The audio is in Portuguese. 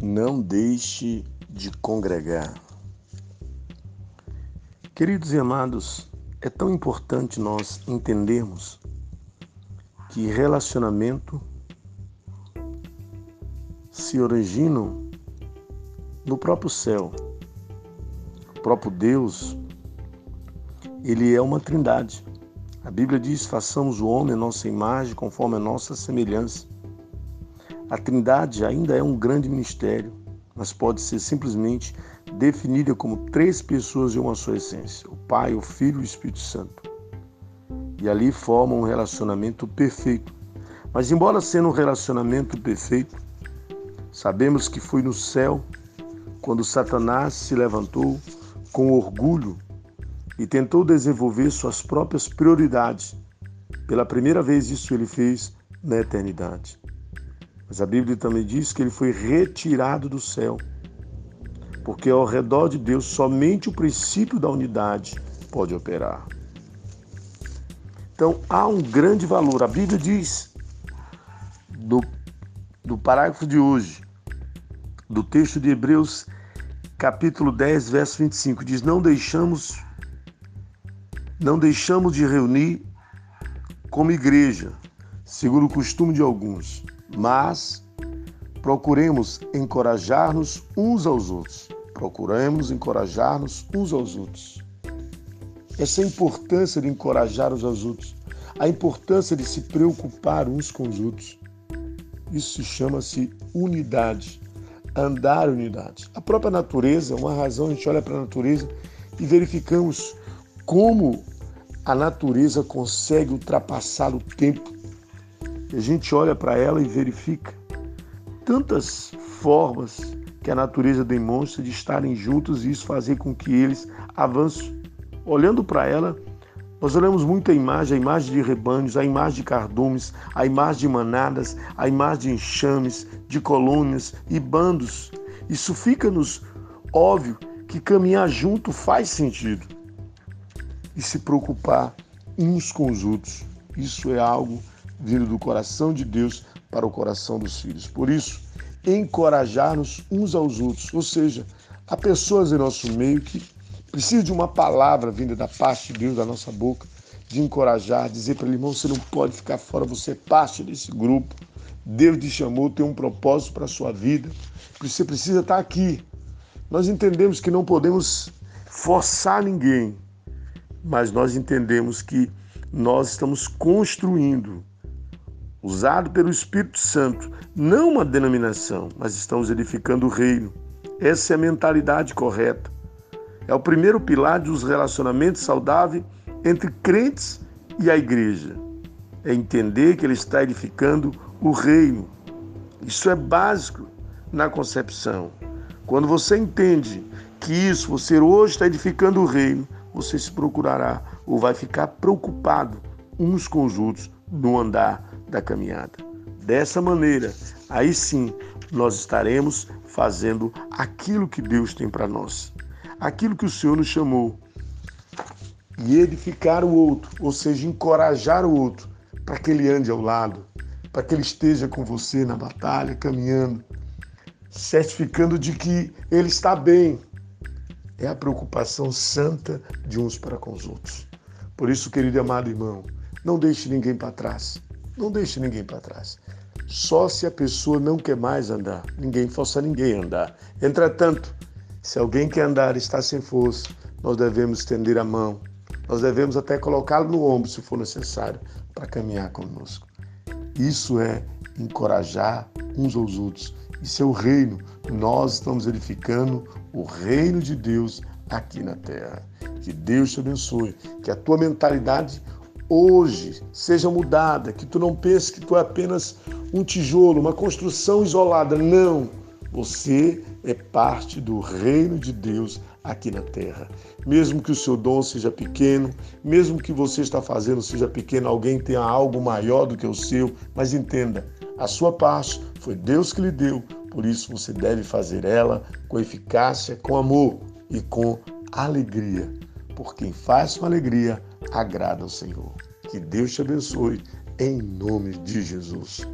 Não deixe de congregar. Queridos e amados, é tão importante nós entendermos que relacionamento se originam no próprio céu. O próprio Deus, ele é uma trindade. A Bíblia diz: façamos o homem a nossa imagem, conforme a nossa semelhança. A Trindade ainda é um grande ministério, mas pode ser simplesmente definida como três pessoas de uma só essência: o Pai, o Filho e o Espírito Santo. E ali formam um relacionamento perfeito. Mas, embora sendo um relacionamento perfeito, sabemos que foi no céu quando Satanás se levantou com orgulho e tentou desenvolver suas próprias prioridades. Pela primeira vez, isso ele fez na eternidade. Mas a Bíblia também diz que ele foi retirado do céu, porque ao redor de Deus somente o princípio da unidade pode operar. Então há um grande valor. A Bíblia diz, do, do parágrafo de hoje, do texto de Hebreus, capítulo 10, verso 25, diz: Não deixamos, não deixamos de reunir como igreja, segundo o costume de alguns mas procuremos encorajar-nos uns aos outros. Procuremos encorajar-nos uns aos outros. Essa é importância de encorajar uns aos outros, a importância de se preocupar uns com os outros. Isso chama-se unidade, andar unidade. A própria natureza, uma razão, a gente olha para a natureza e verificamos como a natureza consegue ultrapassar o tempo a gente olha para ela e verifica tantas formas que a natureza demonstra de estarem juntos e isso fazer com que eles avancem. Olhando para ela, nós olhamos muito a imagem, a imagem de rebanhos, a imagem de cardumes, a imagem de manadas, a imagem de enxames, de colônias e bandos. Isso fica-nos óbvio que caminhar junto faz sentido. E se preocupar uns com os outros. Isso é algo vindo do coração de Deus para o coração dos filhos. Por isso, encorajar-nos uns aos outros, ou seja, há pessoas em nosso meio que precisam de uma palavra vinda da parte de Deus, da nossa boca, de encorajar, dizer para ele, irmão, você não pode ficar fora, você é parte desse grupo. Deus te chamou, tem um propósito para a sua vida, você precisa estar aqui. Nós entendemos que não podemos forçar ninguém, mas nós entendemos que nós estamos construindo usado pelo Espírito Santo, não uma denominação, mas estamos edificando o reino. Essa é a mentalidade correta. É o primeiro pilar dos relacionamentos saudáveis entre crentes e a igreja. É entender que ele está edificando o reino. Isso é básico na concepção. Quando você entende que isso, você hoje está edificando o reino, você se procurará ou vai ficar preocupado uns com os outros no andar da caminhada. Dessa maneira, aí sim, nós estaremos fazendo aquilo que Deus tem para nós, aquilo que o Senhor nos chamou. E edificar o outro, ou seja, encorajar o outro para que ele ande ao lado, para que ele esteja com você na batalha, caminhando, certificando de que ele está bem. É a preocupação santa de uns para com os outros. Por isso, querido e amado irmão, não deixe ninguém para trás. Não deixe ninguém para trás. Só se a pessoa não quer mais andar. Ninguém força ninguém a andar. Entretanto, se alguém quer andar e está sem força, nós devemos estender a mão. Nós devemos até colocá-lo no ombro, se for necessário, para caminhar conosco. Isso é encorajar uns aos outros. Isso é o reino. Nós estamos edificando o reino de Deus aqui na terra. Que Deus te abençoe. Que a tua mentalidade hoje seja mudada, que tu não pense que tu é apenas um tijolo, uma construção isolada. Não, você é parte do reino de Deus aqui na terra. Mesmo que o seu dom seja pequeno, mesmo que você está fazendo seja pequeno, alguém tenha algo maior do que o seu, mas entenda, a sua parte foi Deus que lhe deu, por isso você deve fazer ela com eficácia, com amor e com alegria. Por quem faz com alegria, agrada ao Senhor. Que Deus te abençoe, em nome de Jesus.